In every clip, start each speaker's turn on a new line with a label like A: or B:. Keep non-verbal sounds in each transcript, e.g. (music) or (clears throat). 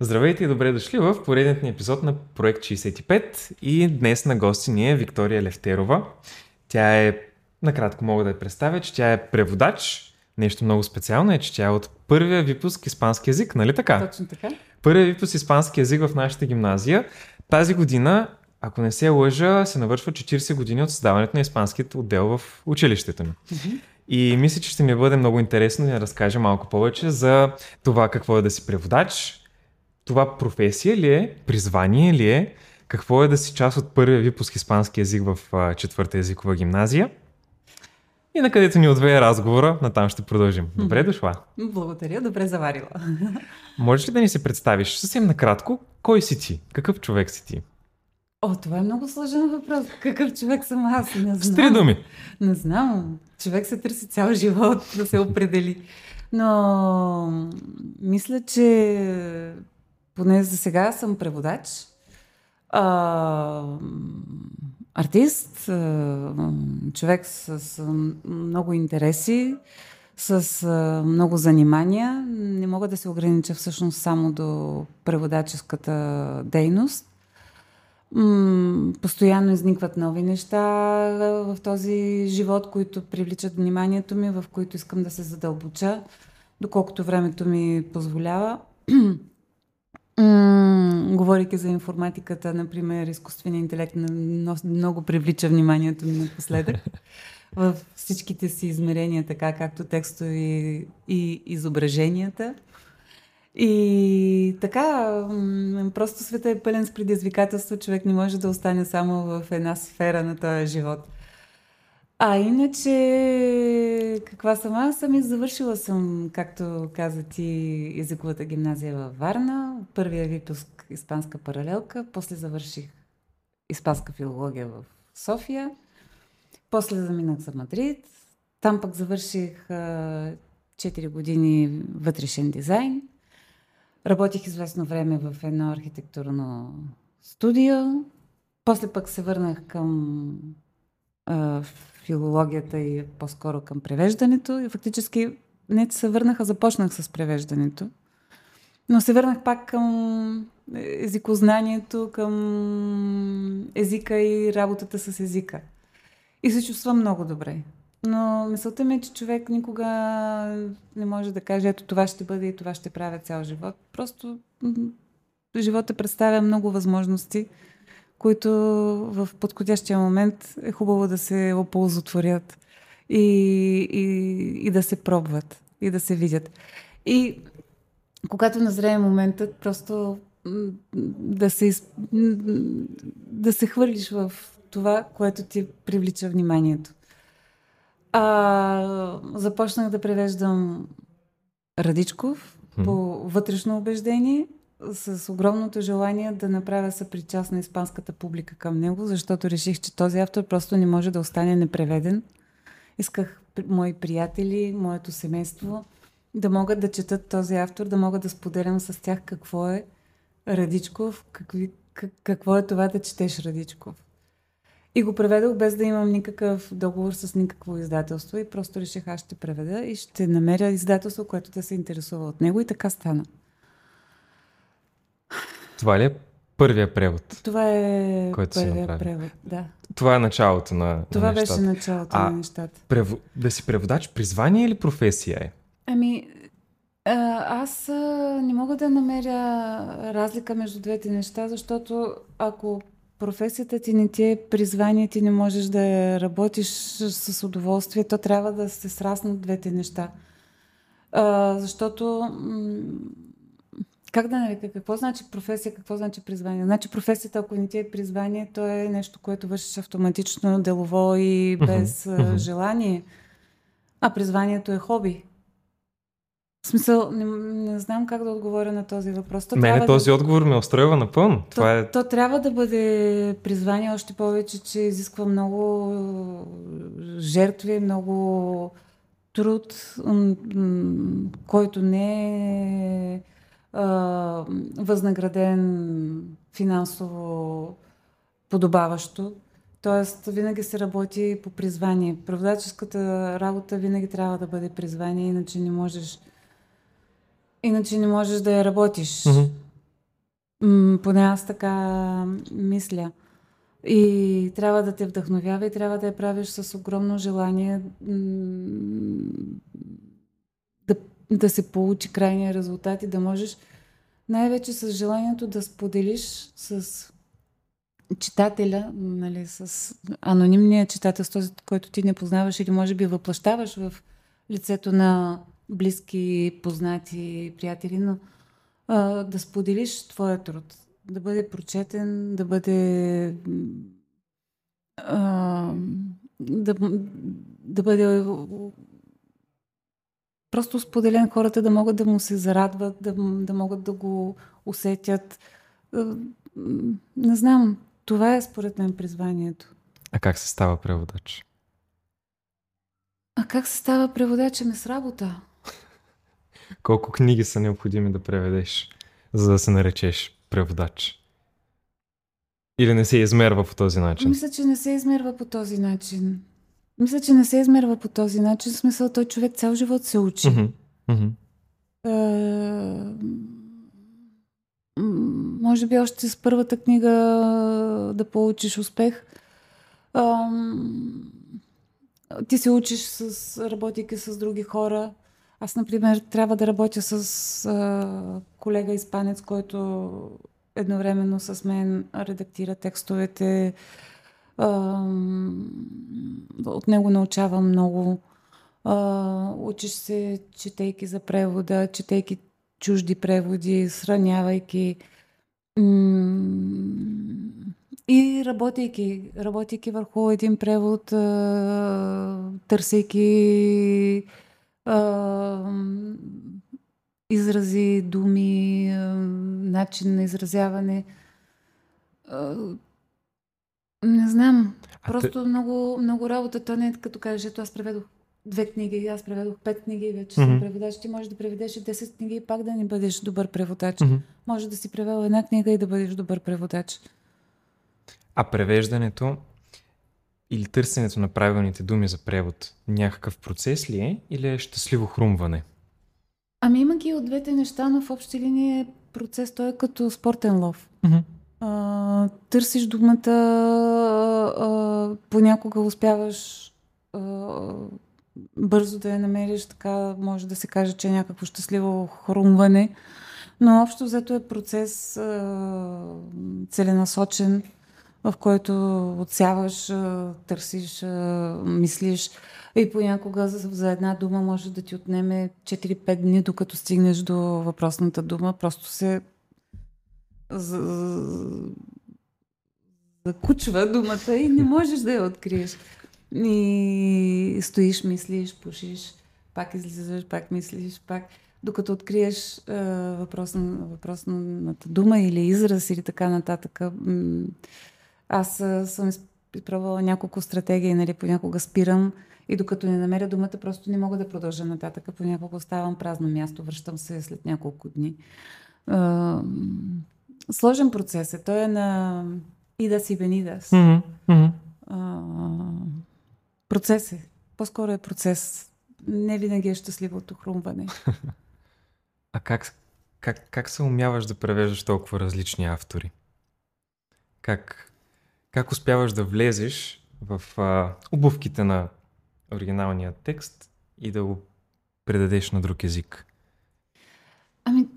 A: Здравейте и добре дошли в поредният ни епизод на Проект 65 и днес на гости ни е Виктория Левтерова. Тя е, накратко мога да я представя, че тя е преводач. Нещо много специално е, че тя е от първия випуск испански язик, нали така?
B: Точно така.
A: Първия випуск испански язик в нашата гимназия. Тази година, ако не се лъжа, се навършва 40 години от създаването на испанският отдел в училището ми. И мисля, че ще ми бъде много интересно да разкаже малко повече за това какво е да си преводач, това професия ли е, призвание ли е, какво е да си част от първия випуск испански язик в четвърта езикова гимназия. И на където ни отвее разговора, натам ще продължим. Добре дошла.
B: Благодаря, добре заварила. (laughs)
A: Можеш ли да ни се представиш съвсем накратко, кой си ти? Какъв човек си ти?
B: О, това е много сложен въпрос. Какъв човек съм аз? Не
A: С три
B: знам.
A: думи.
B: Не знам. Човек се търси цял живот да се определи. Но мисля, че поне за сега съм преводач. А, артист, а, човек с, с много интереси, с а, много занимания. Не мога да се огранича всъщност само до преводаческата дейност. Постоянно изникват нови неща в този живот, които привличат вниманието ми, в които искам да се задълбоча, доколкото времето ми позволява. (clears throat) М, Говорейки за информатиката, например, изкуственият интелект много привлича вниманието ми напоследък (laughs) в всичките си измерения, така както текстови и изображенията. И така, просто света е пълен с предизвикателства. Човек не може да остане само в една сфера на този живот. А иначе, каква съм аз? Ами завършила съм, както каза ти, езиковата гимназия във Варна, първия випуск испанска паралелка, после завърших испанска филология в София, после заминах за Мадрид, там пък завърших а, 4 години вътрешен дизайн, работих известно време в едно архитектурно студио, после пък се върнах към а, филологията и по-скоро към превеждането. И фактически не се върнах, а започнах с превеждането. Но се върнах пак към езикознанието, към езика и работата с езика. И се чувствам много добре. Но мисълта ми е, че човек никога не може да каже, ето това ще бъде и това ще правя цял живот. Просто живота представя много възможности, които в подходящия момент е хубаво да се оползотворят и, и, и да се пробват, и да се видят. И когато назрее моментът, просто да се, да се хвърлиш в това, което ти привлича вниманието. А, започнах да превеждам Радичков по вътрешно убеждение, с огромното желание да направя съпричастна испанската публика към него, защото реших, че този автор просто не може да остане непреведен. Исках мои приятели, моето семейство да могат да четат този автор, да могат да споделям с тях какво е Радичков, какви, как, какво е това да четеш Радичков. И го преведох без да имам никакъв договор с никакво издателство и просто реших аз ще преведа и ще намеря издателство, което да се интересува от него и така стана.
A: Това ли е първия превод?
B: Това е
A: Който си
B: първия
A: направи.
B: превод. Да.
A: Това е началото на, на
B: Това
A: нещата.
B: беше началото
A: А-
B: на нещата.
A: Прево... Да си преводач призвание или професия е?
B: Ами, а, аз а, не мога да намеря разлика между двете неща, защото ако професията ти не ти е призвание, ти не можеш да работиш с удоволствие, то трябва да се сраснат двете неща. А, защото, м, как да нарека, какво значи професия, какво значи призвание? Значи професията, ако не ти е призвание, то е нещо, което вършиш автоматично, делово и без
A: мгм.
B: желание. А призванието е хоби. В смисъл, не, не знам как да отговоря на този въпрос. То
A: Мене този
B: да,
A: отговор ме устройва напълно.
B: то,
A: Това е...
B: то трябва да бъде призвание, още повече, че изисква много жертви, много труд, който не е а, възнаграден финансово подобаващо. Тоест, винаги се работи по призвание. Преводаческата работа винаги трябва да бъде призвание, иначе не можеш, иначе не можеш да я работиш. М, поне аз така мисля. И трябва да те вдъхновява и трябва да я правиш с огромно желание да се получи крайния резултат и да можеш най-вече с желанието да споделиш с читателя, нали, с анонимния читател, с този, който ти не познаваш или може би въплащаваш в лицето на близки, познати, приятели, но а, да споделиш твоя труд, да бъде прочетен, да бъде а, да, да бъде просто споделен хората да могат да му се зарадват, да, да могат да го усетят. Не знам, това е според мен призванието.
A: А как се става преводач?
B: А как се става преводач? Ами с работа.
A: Колко книги са необходими да преведеш, за да се наречеш преводач? Или не се измерва по този начин?
B: Мисля, че не се измерва по този начин. Мисля, че не се измерва по този начин. В смисъл, той човек цял живот се учи.
A: Mm-hmm. Mm-hmm.
B: Е, може би още с първата книга да получиш успех. Е, ти се учиш с, работейки с други хора. Аз, например, трябва да работя с а, колега испанец, който едновременно с мен редактира текстовете. От него научавам много. Учиш се, четейки за превода, четейки чужди преводи, сравнявайки. И работейки, работейки върху един превод, търсейки изрази, думи, начин на изразяване. Не знам. Просто те... много, много работа. То не е като кажеш, ето аз преведох две книги, аз преведох пет книги, вече mm-hmm. съм преводач. Ти можеш да преведеш и 10 книги и пак да не бъдеш добър преводач. Mm-hmm. Може да си превел една книга и да бъдеш добър преводач.
A: А превеждането или търсенето на правилните думи за превод някакъв процес ли е или е щастливо хрумване?
B: Ами има ги от двете неща, но в общи линии е процес, той е като спортен лов.
A: Mm-hmm.
B: А, търсиш думата, а, понякога успяваш а, бързо да я намериш, така може да се каже, че е някакво щастливо хрумване, но общо взето е процес а, целенасочен, в който отсяваш, търсиш, мислиш и понякога за една дума може да ти отнеме 4-5 дни, докато стигнеш до въпросната дума. Просто се закучва думата и не можеш да я откриеш. И стоиш, мислиш, пушиш, пак излизаш, пак мислиш, пак докато откриеш въпросна, въпросната дума или израз или така нататък. Аз съм изпробвала няколко стратегии, нали, понякога спирам и докато не намеря думата, просто не мога да продължа нататък. Понякога оставам празно място, връщам се след няколко дни. Сложен процес е. Той е на Идас и Бенидас.
A: Mm-hmm.
B: процес е. По-скоро е процес. Не винаги е щастливото хрумване. (laughs)
A: а как, как, как се умяваш да превеждаш толкова различни автори? Как, как успяваш да влезеш в а, обувките на оригиналния текст и да го предадеш на друг език?
B: Ами,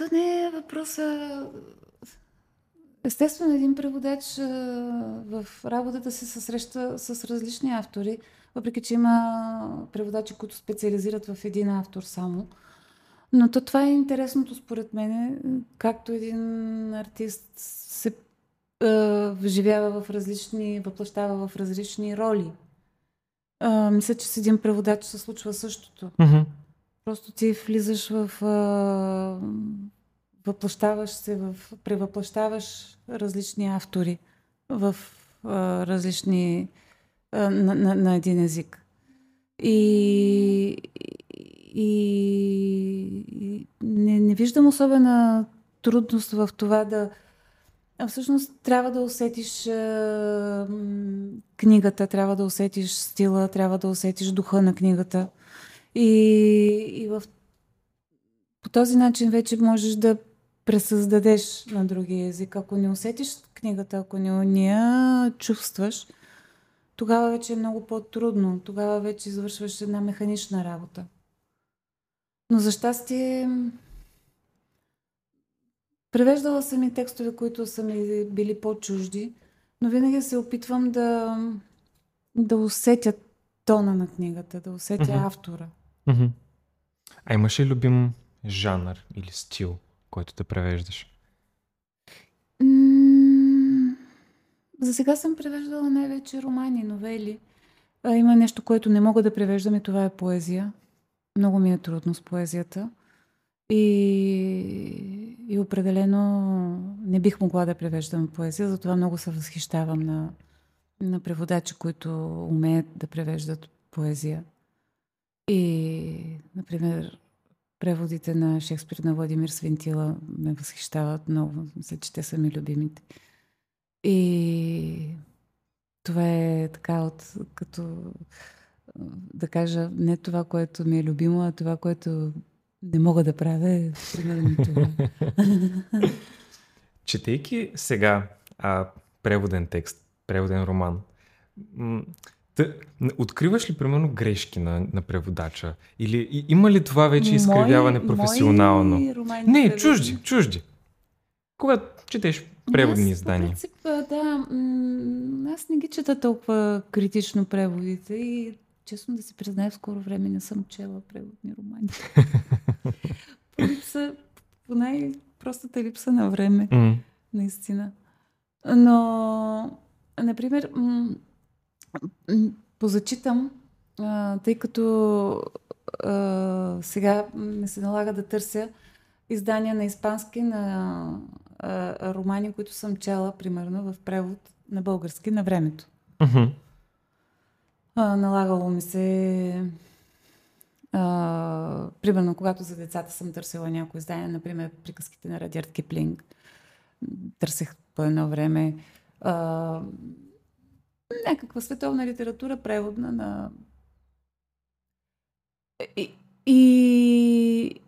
B: то не е въпроса... Естествено, един преводач в работата се съсреща с различни автори, въпреки че има преводачи, които специализират в един автор само. Но то това е интересното според мен, както един артист се вживява в различни, въплащава в различни роли. А, мисля, че с един преводач се случва същото.
A: Mm-hmm.
B: Просто ти влизаш в... А, въплащаваш се в... Превъплащаваш различни автори в а, различни... А, на, на, на един език. И, и, и не, не виждам особена трудност в това да а всъщност трябва да усетиш а, книгата, трябва да усетиш стила, трябва да усетиш духа на книгата. И, и в, по този начин вече можеш да пресъздадеш на другия език. Ако не усетиш книгата, ако не, не я чувстваш, тогава вече е много по-трудно. Тогава вече извършваш една механична работа. Но за щастие превеждала съм и текстове, които са ми били по-чужди, но винаги се опитвам да, да усетя тона на книгата, да усетя mm-hmm. автора.
A: Mm-hmm. А имаш ли любим жанр или стил, който те превеждаш?
B: за сега съм превеждала най-вече романи, новели. А, има нещо, което не мога да превеждам и това е поезия. Много ми е трудно с поезията. И, и определено не бих могла да превеждам поезия, затова много се възхищавам на, на преводачи, които умеят да превеждат поезия. И, например, преводите на Шекспир на Владимир Свинтила ме възхищават много. Мисля, че те са ми любимите. И това е така от като да кажа не това, което ми е любимо, а това, което не мога да правя е примерно това. (laughs)
A: Четейки сега а, преводен текст, преводен роман, Откриваш ли, примерно, грешки на, на преводача? Или и, има ли това вече изкривяване мои, професионално?
B: Мои
A: Не, чужди, чужди. Когато четеш преводни издания. По
B: принцип, да. Аз не ги чета толкова критично преводите и честно да си призная, в скоро време не съм чела преводни романи. по (laughs) липса, по най-простата липса на време, mm. наистина. Но, например, позачитам, тъй като а, сега ми се налага да търся издания на испански на а, романи, които съм чела, примерно, в превод на български на времето. А, налагало ми се. А, примерно, когато за децата съм търсила някои издания, например, приказките на Радиард Киплинг, търсех по едно време. А, някаква световна литература, преводна на. И, и,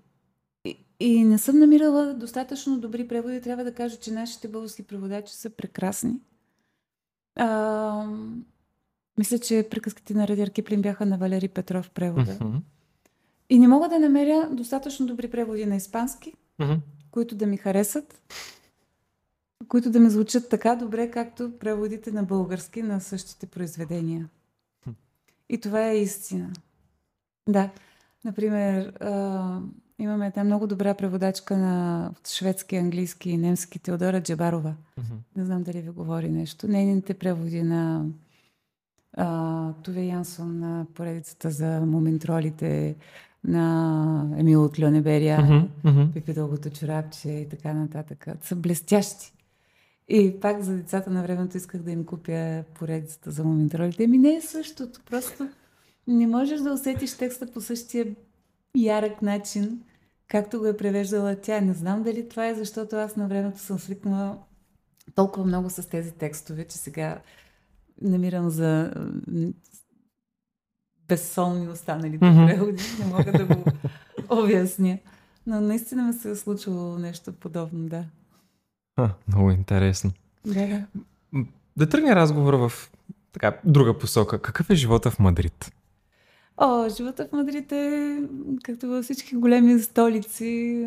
B: и не съм намирала достатъчно добри преводи. Трябва да кажа, че нашите български преводачи са прекрасни. А, мисля, че приказките на Радиар Киплин бяха на Валери Петров превода. Mm-hmm. И не мога да намеря достатъчно добри преводи на испански, mm-hmm. които да ми харесат, които да ми звучат така добре, както преводите на български на същите произведения. И това е истина. Да. Например, а, имаме една много добра преводачка на шведски, английски и немски Теодора Джабарова. Mm-hmm. Не знам дали ви говори нещо. Нейните преводи на а, Туве Янсон на поредицата за моментролите, на Емил от Льонеберия, mm-hmm. mm-hmm. Пипи Дългото чорапче и така нататък. Са блестящи. И пак за децата на времето исках да им купя поредицата за моментролите. Еми не е същото. Просто не можеш да усетиш текста по същия ярък начин, както го е превеждала тя. Не знам дали това е, защото аз на времето съм свикнала толкова много с тези текстове, че сега намирам за безсолни останалите mm-hmm. преводи. Не мога да го (laughs) обясня. Но наистина ми се е случило нещо подобно, да.
A: А, много интересно.
B: Да, да.
A: Да тръгне разговора в така, друга посока. Какъв е живота в Мадрид?
B: О, живота в Мадрид е, както във всички големи столици,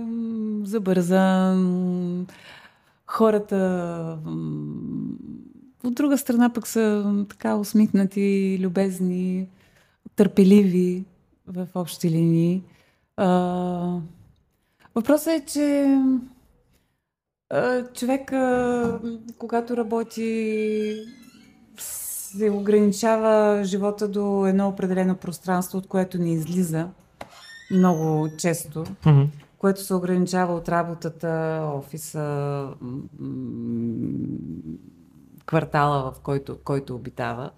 B: забързан. Хората от друга страна пък са така усмихнати, любезни, търпеливи в общи линии. А, въпросът е, че а, човек, а, когато работи, се ограничава живота до едно определено пространство, от което не излиза много често.
A: Mm-hmm
B: което се ограничава от работата, офиса, квартала, в който, който обитава.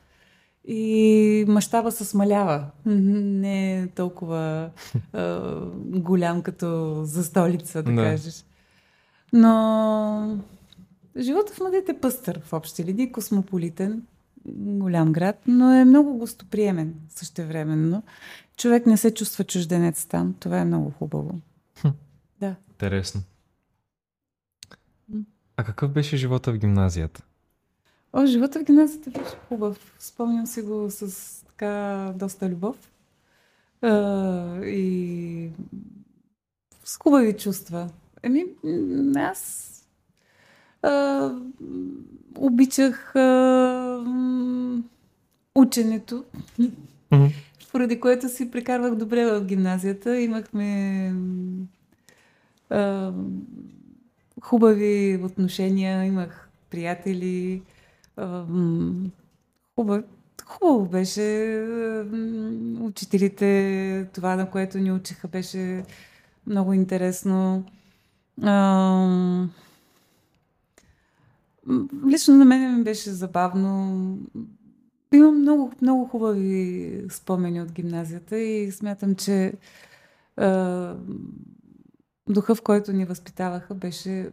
B: И мащаба се смалява. Не е толкова а, голям като за столица, да, да кажеш. Но живота в Младите е пъстър в общи линии, космополитен, голям град, но е много гостоприемен същевременно. Човек не се чувства чужденец там. Това е много хубаво.
A: Хм.
B: Да.
A: Интересно. А какъв беше живота в гимназията?
B: О, живота в гимназията беше хубав. Спомням си го с така доста любов. А, и с хубави чувства. Еми, аз а, обичах а, ученето,
A: Мгм.
B: поради което си прекарвах добре в гимназията. Имахме а, хубави отношения, имах приятели. А, хубав, хубаво беше. Учителите, това на което ни учиха, беше много интересно. А, лично на мен ми беше забавно. Имам много, много хубави спомени от гимназията и смятам, че а, духа, в който ни възпитаваха, беше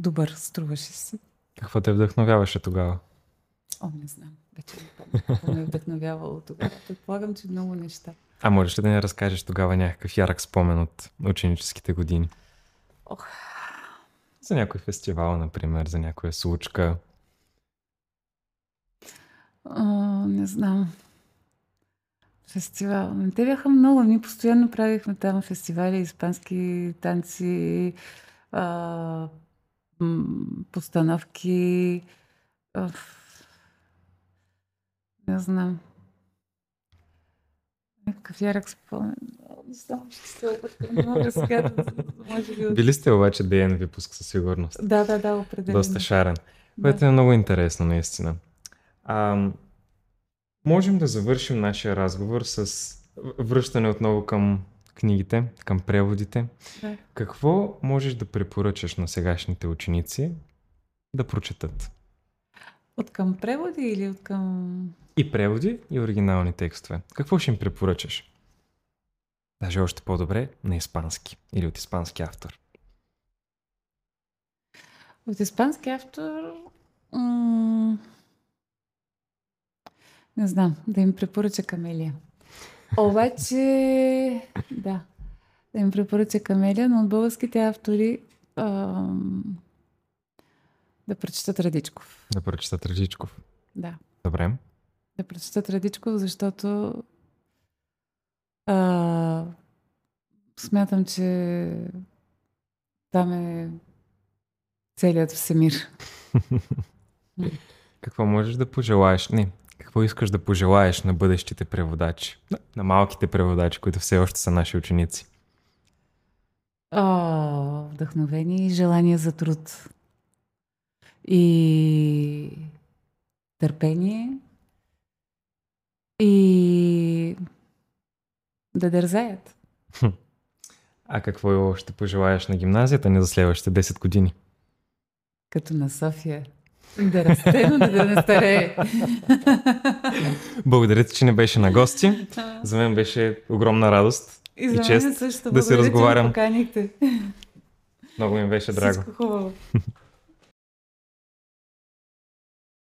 B: добър, струваше си.
A: Какво те вдъхновяваше тогава?
B: О, не знам. Вече не какво ме е вдъхновявало тогава. Предполагам, че много неща.
A: А можеш ли да ни разкажеш тогава някакъв ярък спомен от ученическите години?
B: Ох.
A: За някой фестивал, например, за някоя случка.
B: А, не знам. Фестивал. Те бяха много. Ние постоянно правихме там фестивали, испански танци, а, постановки. А, не знам. Някакъв ярък спомен. Не знам, ще се объркам. Сега да... Може би...
A: Били сте обаче деен випуск със сигурност.
B: Да, да, да, определено.
A: Доста шарен.
B: Да.
A: Което е много интересно, наистина. А, можем да завършим нашия разговор с връщане отново към книгите, към преводите.
B: Да.
A: Какво можеш да препоръчаш на сегашните ученици да прочетат?
B: От към преводи или от към...
A: И преводи, и оригинални текстове. Какво ще им препоръчаш? Даже още по-добре на испански или от испански автор.
B: От испански автор... М- не знам, да им препоръча Камелия. Обаче, да, да им препоръча Камелия, но от българските автори ам, да прочитат Радичков.
A: Да прочетат Радичков.
B: Да,
A: Добре.
B: да прочитат Радичков, защото а, смятам, че там е целият всемир. (laughs)
A: Какво можеш да пожелаеш? Не, какво искаш да пожелаеш на бъдещите преводачи? На, на малките преводачи, които все още са наши ученици.
B: О, вдъхновение и желание за труд. И търпение. И да дързаят.
A: А какво ще пожелаеш на гимназията ни за следващите 10 години?
B: Като на София. Да расте, но да не старее. (laughs)
A: Благодаря ти, че не беше на гости. За мен беше огромна радост.
B: И за
A: чест
B: също.
A: да се разговарям.
B: поканихте.
A: Много ми беше драго.
B: Всичко хубаво. (laughs)